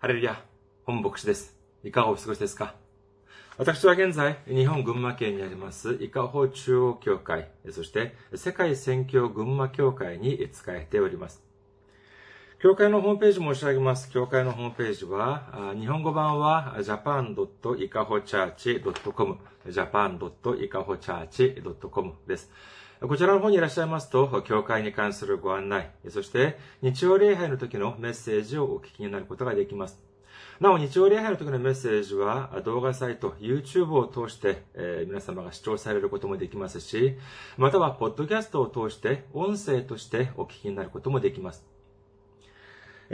ハレルヤ、本牧師です。いかがお過ごしですか？私は現在、日本群馬県にあります、伊香保中央教会、そして世界宣教群馬教会に仕えております。教会のホームページ申し上げます。教会のホームページは、日本語版は japan.ikahochurch.com japan.ikahochurch.com です。こちらの方にいらっしゃいますと、教会に関するご案内、そして日曜礼拝の時のメッセージをお聞きになることができます。なお、日曜礼拝の時のメッセージは動画サイト、YouTube を通して、えー、皆様が視聴されることもできますし、または、ポッドキャストを通して、音声としてお聞きになることもできます。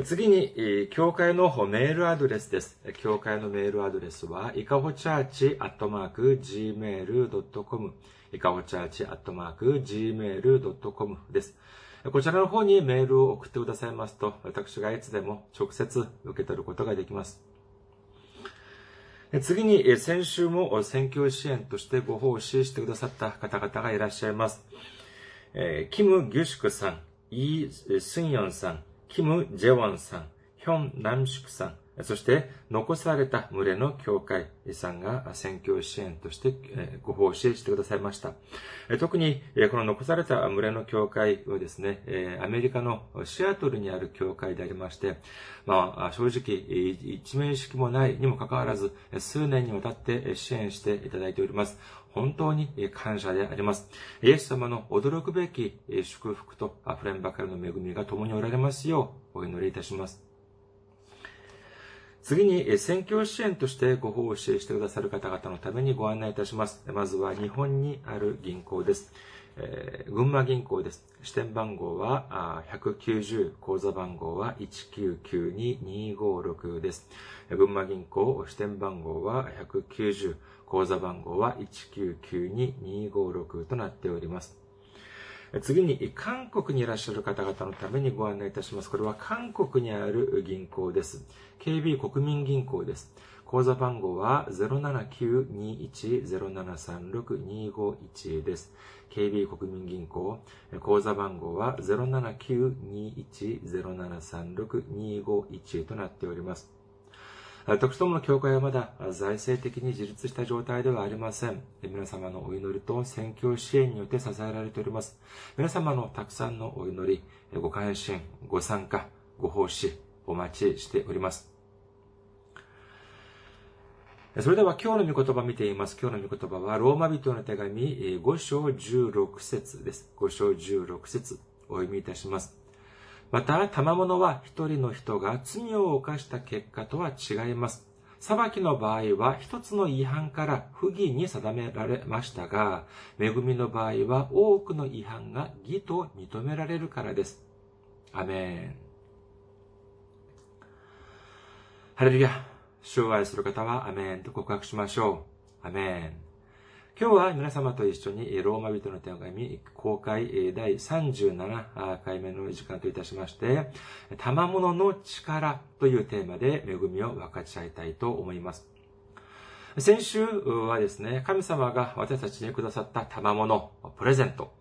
次に、教会のメールアドレスです。教会のメールアドレスは、いかほチャーチアットマーク gmail.com いかほチャーチアットマーク gmail.com です。こちらの方にメールを送ってくださいますと、私がいつでも直接受け取ることができます。次に、先週も選挙支援としてご奉仕してくださった方々がいらっしゃいます。キム・ギュシクさん、イ・スンヨンさん、キム・ジェウォンさん、そして残された群れの教会さんが選挙支援としてご奉仕してくださいました。特にこの残された群れの教会はですね、アメリカのシアトルにある教会でありまして、まあ正直一面識もないにもかかわらず数年にわたって支援していただいております。本当に感謝であります。イエス様の驚くべき祝福と溢れんばかりの恵みが共におられますようお祈りいたします。次に、選挙支援としてご奉仕してくださる方々のためにご案内いたします。まずは日本にある銀行です。えー、群馬銀行です。支店番号は190、口座番号は1992256です。群馬銀行支店番号は190、口座番号は1992256となっております。次に、韓国にいらっしゃる方々のためにご案内いたします。これは韓国にある銀行です。KB 国民銀行です。口座番号は079-21-0736-251です。KB 国民銀行、口座番号は079-21-0736-251となっております。私どもの教会はまだ財政的に自立した状態ではありません。皆様のお祈りと宣教支援によって支えられております。皆様のたくさんのお祈り、ご関心、ご参加、ご奉仕、お待ちしております。それでは今日の御言葉を見ています。今日の御言葉はローマ人の手紙5章16節です。5章16節お読みいたします。また、賜物は一人の人が罪を犯した結果とは違います。裁きの場合は一つの違反から不義に定められましたが、恵みの場合は多くの違反が義と認められるからです。アメン。ハレルヤ。主を愛する方はアメンと告白しましょう。アメン。今日は皆様と一緒にローマ人の手紙公開第37回目の時間といたしまして、賜物の力というテーマで恵みを分かち合いたいと思います。先週はですね、神様が私たちにくださった賜物、プレゼント、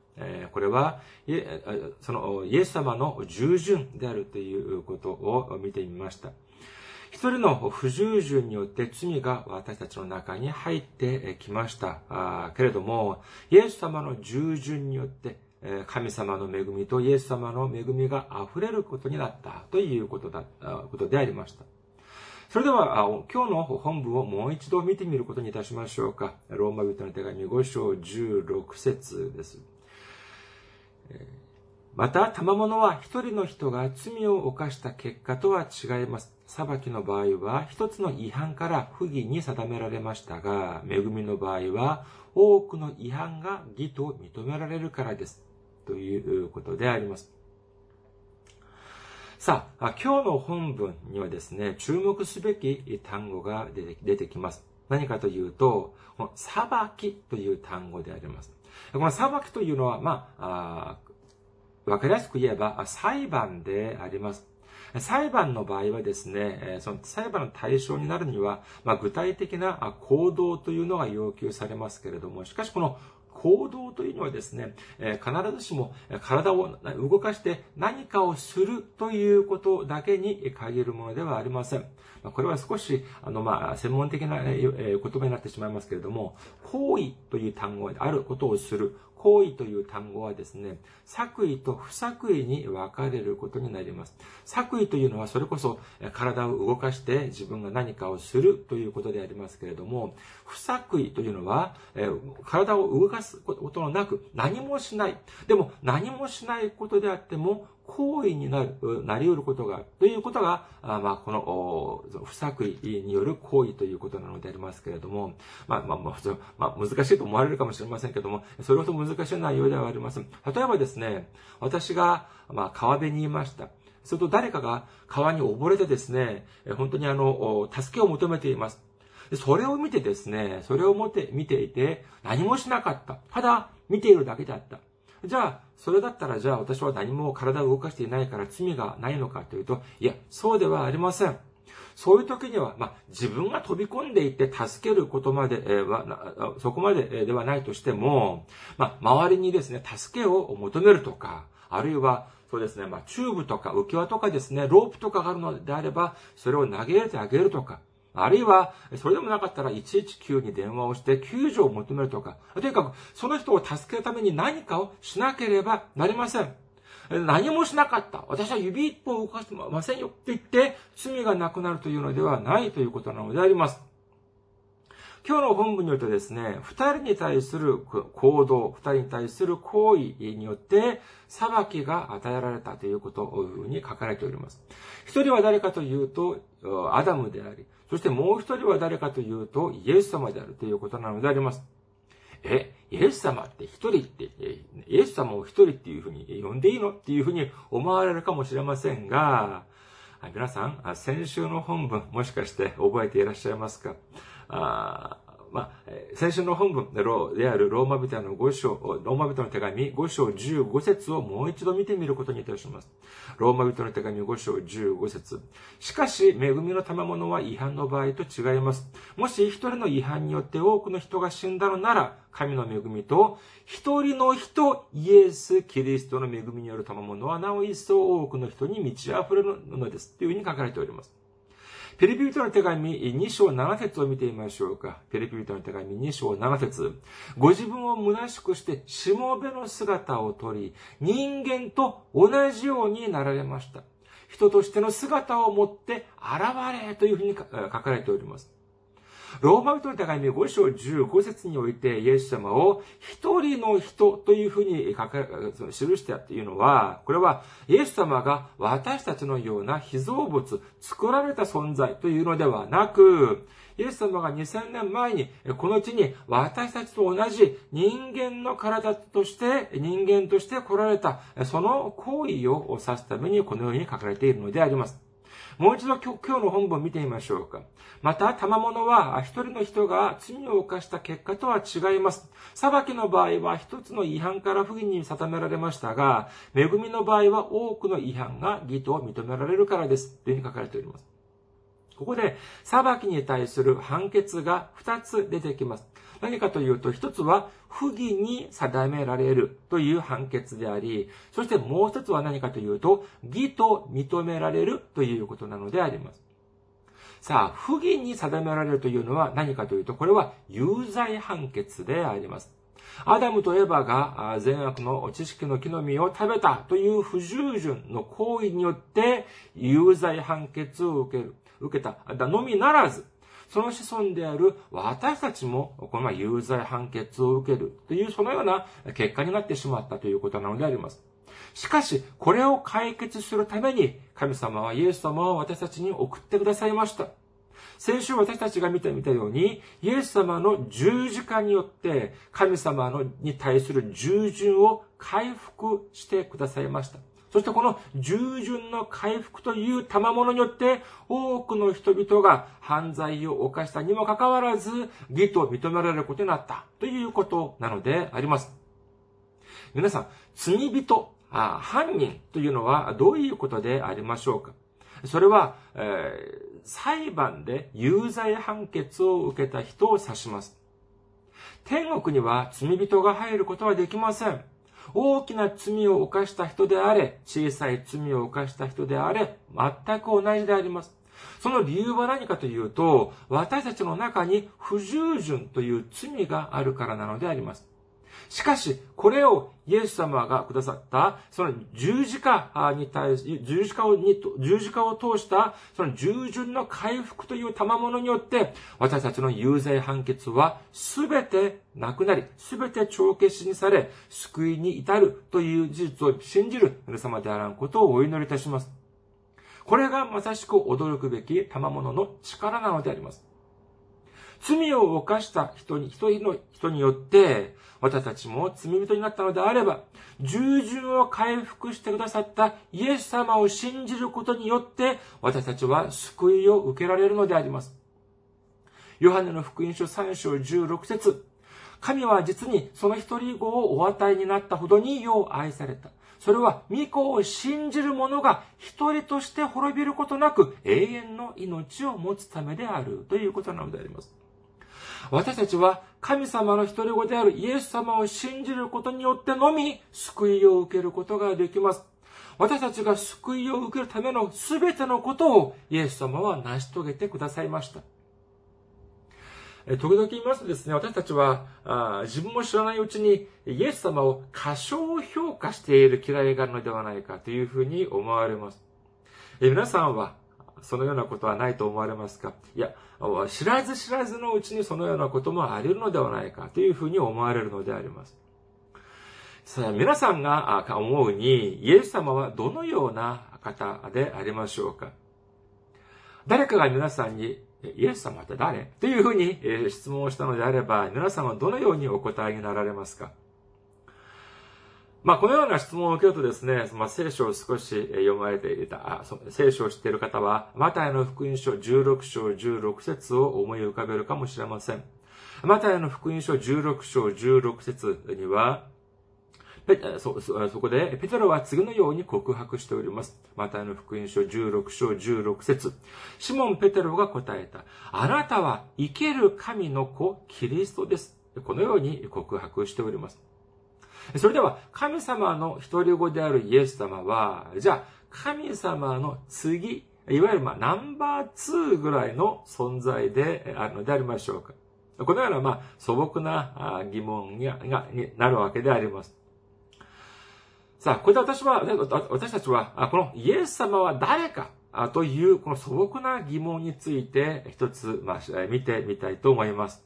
これは、そのイエス様の従順であるということを見てみました。一人の不従順によって罪が私たちの中に入ってきました。けれども、イエス様の従順によって、神様の恵みとイエス様の恵みが溢れることになったということだことでありました。それでは、今日の本文をもう一度見てみることにいたしましょうか。ローマ人の手紙5章16節です。また、賜物は一人の人が罪を犯した結果とは違います。裁きの場合は一つの違反から不義に定められましたが、恵みの場合は多くの違反が義と認められるからです。ということであります。さあ、今日の本文にはですね、注目すべき単語が出てきます。何かというと、この裁きという単語であります。この裁きというのは、まあ、わかりやすく言えば裁判であります。裁判の場合はですね、その裁判の対象になるには、まあ、具体的な行動というのが要求されますけれども、しかしこの行動というのはですね、必ずしも体を動かして何かをするということだけに限るものではありません。これは少し、あの、ま、専門的な言葉になってしまいますけれども、行為という単語であることをする。行為という単語はですね、作為と不作為に分かれることになります。作為というのはそれこそ体を動かして自分が何かをするということでありますけれども、不作為というのは、体を動かすことのなく何もしない。でも何もしないことであっても行為になる、なり得ることがということが、あまあ、この、不作為による行為ということなのでありますけれども、まあ、まあ、まあ、まあ、難しいと思われるかもしれませんけども、それほど難しい内容ではありません。例えばですね、私が、まあ、川辺にいました。すると誰かが川に溺れてですね、本当にあの、助けを求めています。それを見てですね、それを見て、見ていて、何もしなかった。ただ、見ているだけだった。じゃあ、それだったらじゃあ私は何も体を動かしていないから罪がないのかというと、いや、そうではありません。そういう時には、まあ、自分が飛び込んでいって助けることまで、え、は、そこまでではないとしても、まあ、周りにですね、助けを求めるとか、あるいは、そうですね、まあ、チューブとか浮き輪とかですね、ロープとかがあるのであれば、それを投げ入れてあげるとか、あるいは、それでもなかったら119に電話をして救助を求めるとか、とにかくその人を助けるために何かをしなければなりません。何もしなかった。私は指一本動かしてませんよって言って、罪がなくなるというのではないということなのであります。今日の本文によってですね、二人に対する行動、二人に対する行為によって、裁きが与えられたということに書かれております。一人は誰かというと、アダムであり、そしてもう一人は誰かというと、イエス様であるということなのであります。え、イエス様って一人って、イエス様を一人っていうふうに呼んでいいのっていうふうに思われるかもしれませんが、皆さん、先週の本文、もしかして覚えていらっしゃいますか？あまあ、先週の本文であるローマ人の5章、ローマ人の手紙5章15節をもう一度見てみることにいたします。ローマ人の手紙5章15節しかし、恵みの賜物は違反の場合と違います。もし一人の違反によって多くの人が死んだのなら、神の恵みと、一人の人、イエス・キリストの恵みによる賜物はなお一層多くの人に満ち溢れるのです。というふうに書かれております。ペリピリトの手紙2章7節を見てみましょうか。ペリピリトの手紙2章7節ご自分を虚しくして、しもべの姿をとり、人間と同じようになられました。人としての姿を持って現れというふうに書かれております。ローマ人の手紙5章15節においてイエス様を一人の人というふうに書か記してあっていうのは、これはイエス様が私たちのような被造物、作られた存在というのではなく、イエス様が2000年前にこの地に私たちと同じ人間の体として人間として来られたその行為を指すためにこのように書かれているのであります。もう一度今日の本文を見てみましょうか。また、賜物は一人の人が罪を犯した結果とは違います。裁きの場合は一つの違反から不義に定められましたが、恵みの場合は多くの違反が義と認められるからです。というふうに書かれております。ここで、裁きに対する判決が二つ出てきます。何かというと、一つは不義に定められるという判決であり、そしてもう一つは何かというと、義と認められるということなのであります。さあ、不義に定められるというのは何かというと、これは有罪判決であります。アダムとエバが善悪の知識の木の実を食べたという不従順の行為によって有罪判決を受ける、受けたのみならず、その子孫である私たちも、この有罪判決を受けるという、そのような結果になってしまったということなのであります。しかし、これを解決するために、神様はイエス様を私たちに送ってくださいました。先週私たちが見てみたように、イエス様の十字架によって、神様のに対する従順を回復してくださいました。そしてこの従順の回復という賜物によって、多くの人々が犯罪を犯したにもかかわらず、義と認められることになったということなのであります。皆さん、罪人、あ犯人というのはどういうことでありましょうか？それは、えー、裁判で有罪判決を受けた人を指します。天国には罪人が入ることはできません。大きな罪を犯した人であれ、小さい罪を犯した人であれ、全く同じであります。その理由は何かというと、私たちの中に不従順という罪があるからなのであります。しかし、これをイエス様がくださった、その十字架に対し、十字架をに、十字架を通した、その従順の回復という賜物によって、私たちの有罪判決はすべてなくなり、すべて帳消しにされ、救いに至るという事実を信じる皆様であらんことをお祈りいたします。これがまさしく驚くべき賜物の力なのであります。罪を犯した人に、一人の人によって、私たちも罪人になったのであれば、従順を回復してくださったイエス様を信じることによって、私たちは救いを受けられるのであります。ヨハネの福音書3章16節神は実にその一人子をお与えになったほどによう愛された。それは、御子を信じる者が一人として滅びることなく永遠の命を持つためであるということなのであります。私たちは神様の一人子であるイエス様を信じることによってのみ救いを受けることができます。私たちが救いを受けるための全てのことをイエス様は成し遂げてくださいました。時々言いますとですね、私たちはあ自分も知らないうちにイエス様を過小評価している嫌いがあるのではないかというふうに思われます。皆さんはそのようなことはないと思われますか？いや、知らず知らずのうちにそのようなこともあり得るのではないかというふうに思われるのであります。さあ、皆さんが思うに、イエス様はどのような方でありましょうか？誰かが皆さんに、イエス様って誰？というふうに質問をしたのであれば、皆さんはどのようにお答えになられますか？まあ、このような質問を受けるとですね、まあ、聖書を少し読まれていた、聖書を知っている方は、マタイの福音書16章16節を思い浮かべるかもしれません。マタイの福音書16章16節には、そ、そこで、ペテロは次のように告白しております。マタイの福音書16章16節シモン・ペテロが答えた。あなたは生ける神の子、キリストです。このように告白しております。それでは、神様の一人子であるイエス様は、じゃあ、神様の次、いわゆるまあナンバー2ぐらいの存在であるのでありましょうか。このようなまあ素朴な疑問がになるわけであります。さあ、これで私は、私たちは、このイエス様は誰かというこの素朴な疑問について一つ、まあ、見てみたいと思います。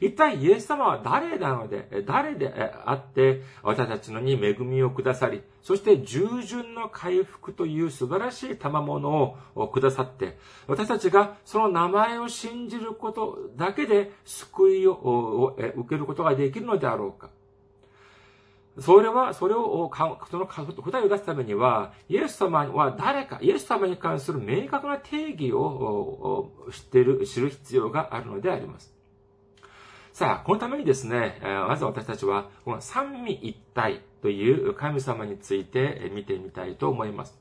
一体イエス様は誰なので、誰であって、私たちのに恵みをくださり、そして従順の回復という素晴らしい賜物をくださって、私たちがその名前を信じることだけで救いを受けることができるのであろうか。それは、それを、その答えを出すためには、イエス様は誰か、イエス様に関する明確な定義を知っている、知る必要があるのであります。さあ、このためにですね、まず私たちは、この三位一体という神様について見てみたいと思います。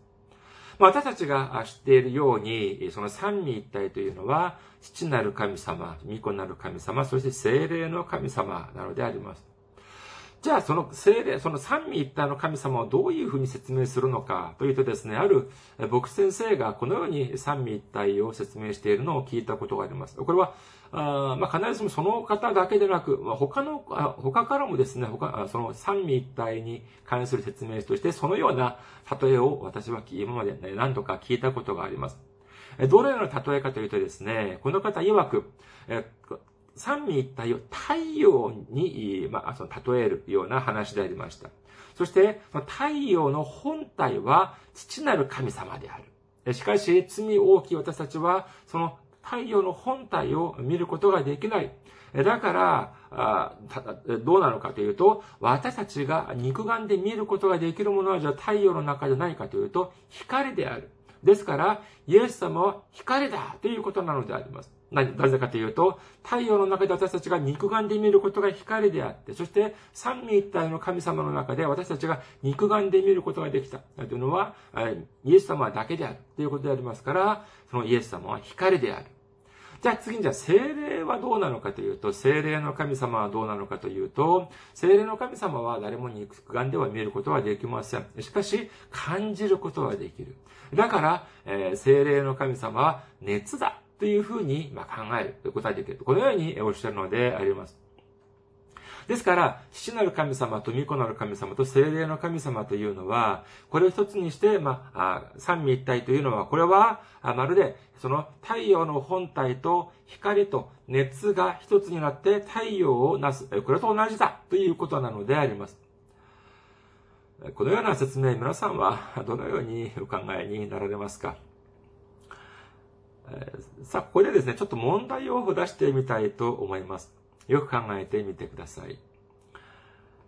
私たちが知っているように、その三位一体というのは、父なる神様、御子なる神様、そして精霊の神様なのであります。じゃあ、その精霊、その三位一体の神様をどういうふうに説明するのかというとですね、ある僕先生がこのように三位一体を説明しているのを聞いたことがあります。これは、あまあ、必ずしもその方だけでなく、まあ、他の、他からもですね、他、その三位一体に関する説明として、そのような例えを私は今まで、ね、何度か聞いたことがあります。どのような例えかというとですね、この方曰く、え三位一体を太陽に、まあ、その例えるような話でありました。そして、太陽の本体は父なる神様である。しかし、罪大きい私たちは、その太陽の本体を見ることができない。だから、どうなのかというと、私たちが肉眼で見ることができるものはじゃあ太陽の中じゃないかというと、光である。ですから、イエス様は光だということなのであります。なぜかというと、太陽の中で私たちが肉眼で見ることが光であって、そして三位一体の神様の中で私たちが肉眼で見ることができたというのは、イエス様だけであるということでありますから、そのイエス様は光である。じゃあ次にじゃあ精霊はどうなのかというと、精霊の神様はどうなのかというと、精霊の神様は誰も肉眼では見ることはできません。しかし、感じることはできる。だから、えー、精霊の神様は熱だというふうに、考えることができる。このようにおっしゃるのであります。ですから、父なる神様と御子なる神様と精霊の神様というのは、これを一つにして、まあ、三位一体というのは、これは、まるで、その太陽の本体と光と熱が一つになって太陽をなす。これと同じだということなのであります。このような説明、皆さんはどのようにお考えになられますか？さあ、ここでですね、ちょっと問題を出してみたいと思います。よく考えてみてください。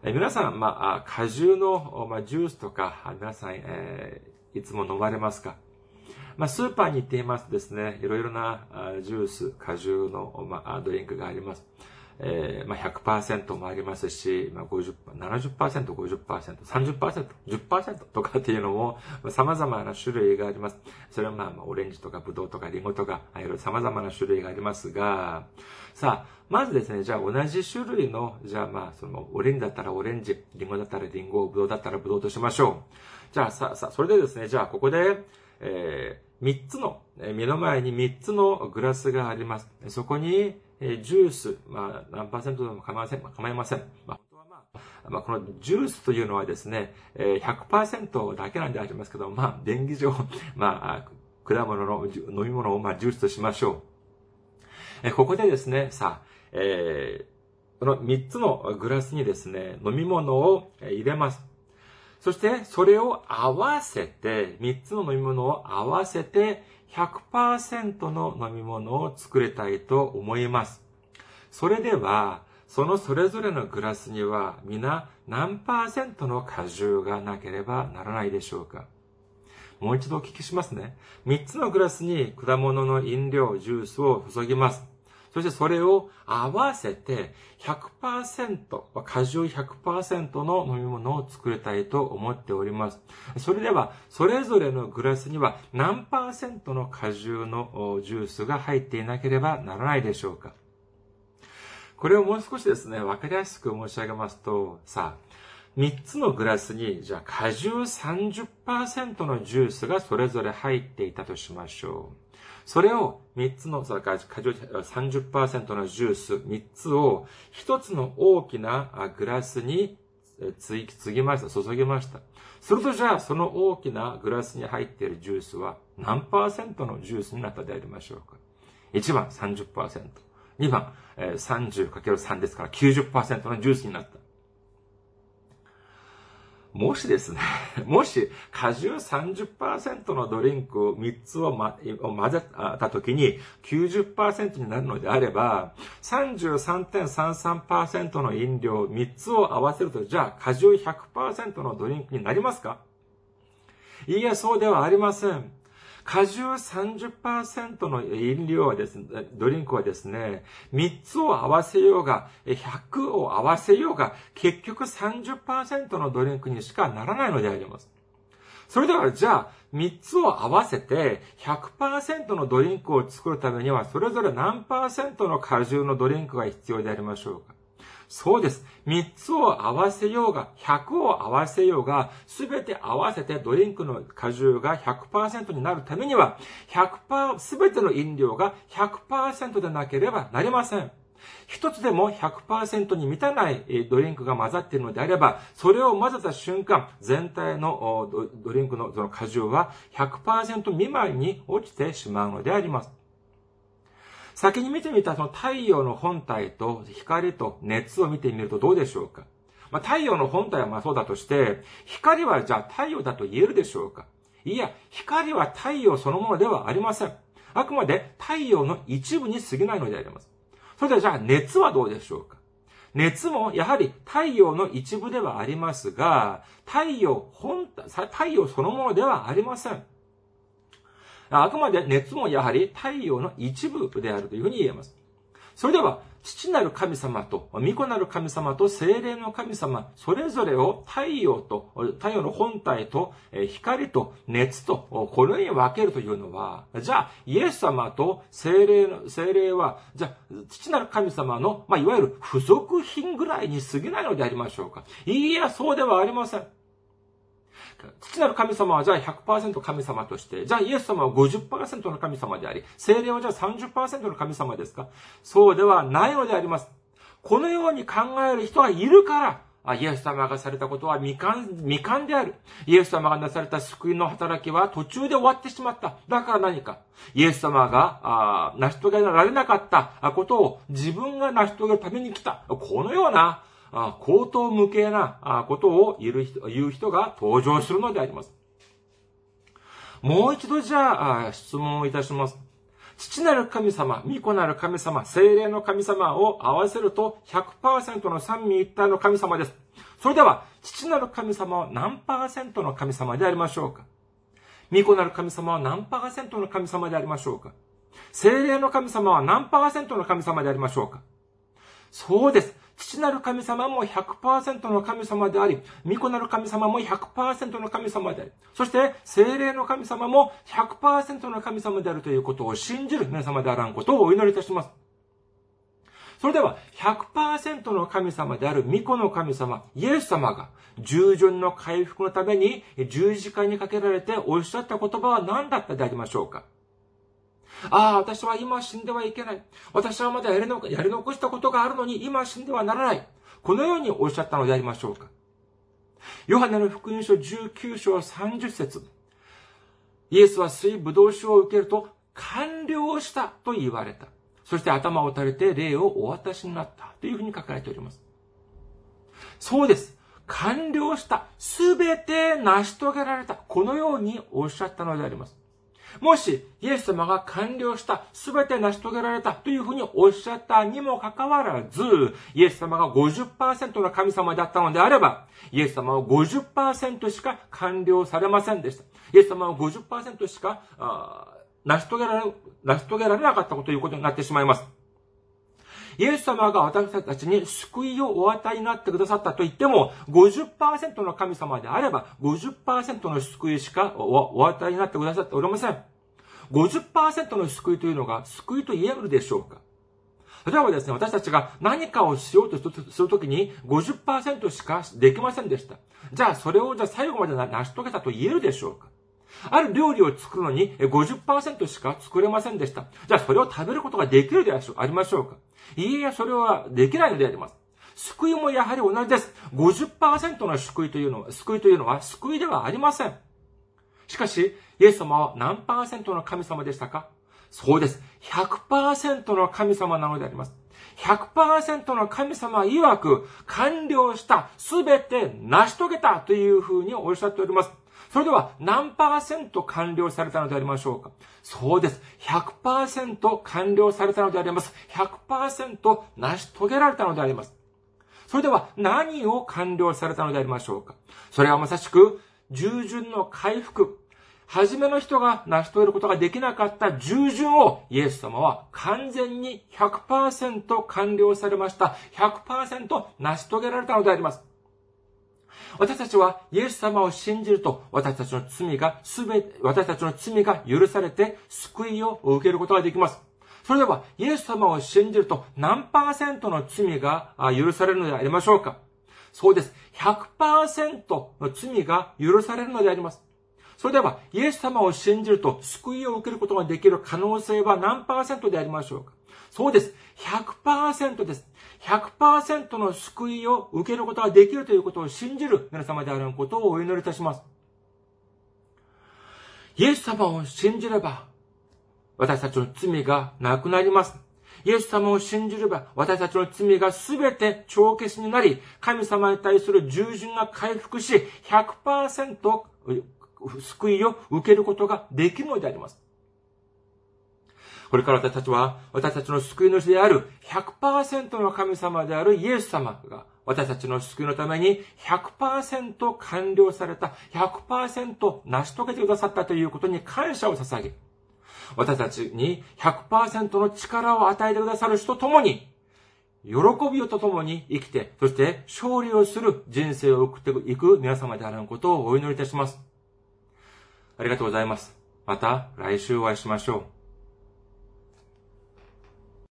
え皆さん、まあ、果汁の、まあ、ジュースとか、皆さん、えー、いつも飲まれますか？まあ、スーパーに行っていますとですね、いろいろなジュース、果汁の、まあ、ドリンクがあります。えー、まあ、100%もありますし、まあ、50、70%、50%、30%、10%とかっていうのも、様々な種類があります。それはまあ、オレンジとかブドウとかリンゴとか、いろいろ様々な種類がありますが、さあ、まずですね、じゃあ同じ種類の、じゃあまあ、その、オレンジだったらオレンジ、リンゴだったらリンゴ、ブドウだったらブドウとしましょう。じゃあさあ、さあ、それでですね、じゃあここで、えー、3つの、目の前に3つのグラスがあります。そこに、ジュース、まあ、何パーセントでも構いません。構いません。まあ、まあ、このジュースというのはですね、100%だけなんでありますけど、まあ、電気上、まあ、果物の飲み物を、まあ、ジュースとしましょう。ここでですね、さあ、えー、この3つのグラスにですね、飲み物を入れます。そして、それを合わせて、3つの飲み物を合わせて、100%の飲み物を作りたいと思います。それでは、そのそれぞれのグラスには皆何パーセントの果汁がなければならないでしょうかもう一度お聞きしますね。3つのグラスに果物の飲料、ジュースを注ぎます。そしてそれを合わせて100%、果汁100%の飲み物を作りたいと思っております。それでは、それぞれのグラスには何パーセントの果汁のジュースが入っていなければならないでしょうかこれをもう少しですね、わかりやすく申し上げますと、さあ、3つのグラスに、じゃあ果汁30%のジュースがそれぞれ入っていたとしましょう。それを3つの、それから果汁30%のジュース3つを1つの大きなグラスにつつぎました、注ぎました。するとじゃあ、その大きなグラスに入っているジュースは何パーセントのジュースになったでありましょうか ?1 番30%。2番、30×3 ですから90%のジュースになった。もしですね、もし果汁30%のドリンクを3つを、ま、混ぜた時に90%になるのであれば、33.33%の飲料3つを合わせると、じゃあ果汁100%のドリンクになりますか？いいえ、そうではありません。果汁30%の飲料はですね、ドリンクはですね、3つを合わせようが、100を合わせようが、結局30%のドリンクにしかならないのであります。それでは、じゃあ、3つを合わせて100%のドリンクを作るためには、それぞれ何パーセントの果汁のドリンクが必要でありましょうか？そうです。3つを合わせようが、100を合わせようが、すべて合わせてドリンクの果汁が100%になるためには、100%、すべての飲料が100%でなければなりません。一つでも100%に満たないドリンクが混ざっているのであれば、それを混ぜた瞬間、全体のドリンクのその果汁は100%未満に落ちてしまうのであります。先に見てみたその太陽の本体と光と熱を見てみるとどうでしょうかまあ、太陽の本体はまあそうだとして、光はじゃあ太陽だと言えるでしょうかいや、光は太陽そのものではありません。あくまで太陽の一部に過ぎないのであります。それではじゃあ熱はどうでしょうか熱もやはり太陽の一部ではありますが、太陽本体、太陽そのものではありません。あくまで熱もやはり太陽の一部であるというふうに言えます。それでは、父なる神様と、御子なる神様と精霊の神様、それぞれを太陽と、太陽の本体と、光と熱と、このように分けるというのは、じゃあ、イエス様と精霊の、精霊は、じゃあ、父なる神様の、まあ、いわゆる付属品ぐらいに過ぎないのでありましょうか。いいや、そうではありません。父なる神様はじゃあ100%神様として、じゃあイエス様は50%の神様であり、精霊はじゃあ30%の神様ですか？そうではないのであります。このように考える人がいるから、あイエス様がされたことは未完、未完である。イエス様がなされた救いの働きは途中で終わってしまった。だから何か。イエス様が、あ成し遂げられなかったことを自分が成し遂げるために来た。このような口頭無形なことを言う人が登場するのであります。もう一度じゃあ質問をいたします。父なる神様、御子なる神様、精霊の神様を合わせると100%の三位一体の神様です。それでは、父なる神様は何パーセントの神様でありましょうか御子なる神様は何パーセントの神様でありましょうか精霊の神様は何パーセントの神様でありましょうかそうです。父なる神様も100%の神様であり、御子なる神様も100%の神様であり、そして精霊の神様も100%の神様であるということを信じる皆様であらんことをお祈りいたします。それでは、100%の神様である御子の神様、イエス様が、従順の回復のために十字架にかけられておっしゃった言葉は何だったでありましょうか？ああ、私は今死んではいけない。私はまだやりやり残したことがあるのに今死んではならない。このようにおっしゃったのでありましょうか。ヨハネの福音書19章30節イエスは水ぶどう酒を受けると完了したと言われた。そして頭を垂れて霊をお渡しになったというふうに書かれております。そうです。完了した。すべて成し遂げられた。このようにおっしゃったのであります。もし、イエス様が完了した、すべて成し遂げられたというふうにおっしゃったにもかかわらず、イエス様が50%の神様だったのであれば、イエス様は50%しか完了されませんでした。イエス様は50%しか、成し遂げられ、成し遂げられなかったということになってしまいます。イエス様が私たちに救いをお与えになってくださったと言っても、50%の神様であれば、50%の救いしかお与えになってくださっておりません。50%の救いというのが救いと言えるでしょうか例えばですね、私たちが何かをしようとするときに50%しかできませんでした。じゃあそれをじゃあ最後まで成し遂げたと言えるでしょうかある料理を作るのに50%しか作れませんでした。じゃあそれを食べることができるでありましょうかいいえ、それはできないのであります。救いもやはり同じです。50%の救いというのは、救いというのは救いではありません。しかし、イエス様は何パーセントの神様でしたか？そうです。100%の神様なのであります。100%の神様曰く完了した、すべて成し遂げたというふうにおっしゃっております。それでは何パーセント完了されたのでありましょうか？そうです。100%完了されたのであります。100%成し遂げられたのであります。それでは何を完了されたのでありましょうか？それはまさしく従順の回復。初めの人が成し遂げることができなかった従順をイエス様は完全に100%完了されました。100%成し遂げられたのであります。私たちはイエス様を信じると、私たちの罪がすべて、私たちの罪が許されて、救いを受けることができます。それでは、イエス様を信じると、何パーセントの罪が許されるのでありましょうか？そうです。100%の罪が許されるのであります。それでは、イエス様を信じると救いを受けることができる可能性は何パーセントでありましょうか？そうです。100%です。100%の救いを受けることができるということを信じる皆様であることをお祈りいたします。イエス様を信じれば、私たちの罪がなくなります。イエス様を信じれば、私たちの罪がすべて帳消しになり、神様に対する従順が回復し、100%救いを受けることができるのであります。これから私たちは、私たちの救い主である100%の神様であるイエス様が、私たちの救いのために100%完了された、100%成し遂げてくださったということに感謝を捧げ、私たちに100%の力を与えてくださる人と共に、喜びをとともに生きて、そして勝利をする人生を送っていく皆様であることをお祈りいたします。ありがとうございます。また来週お会いしましょう。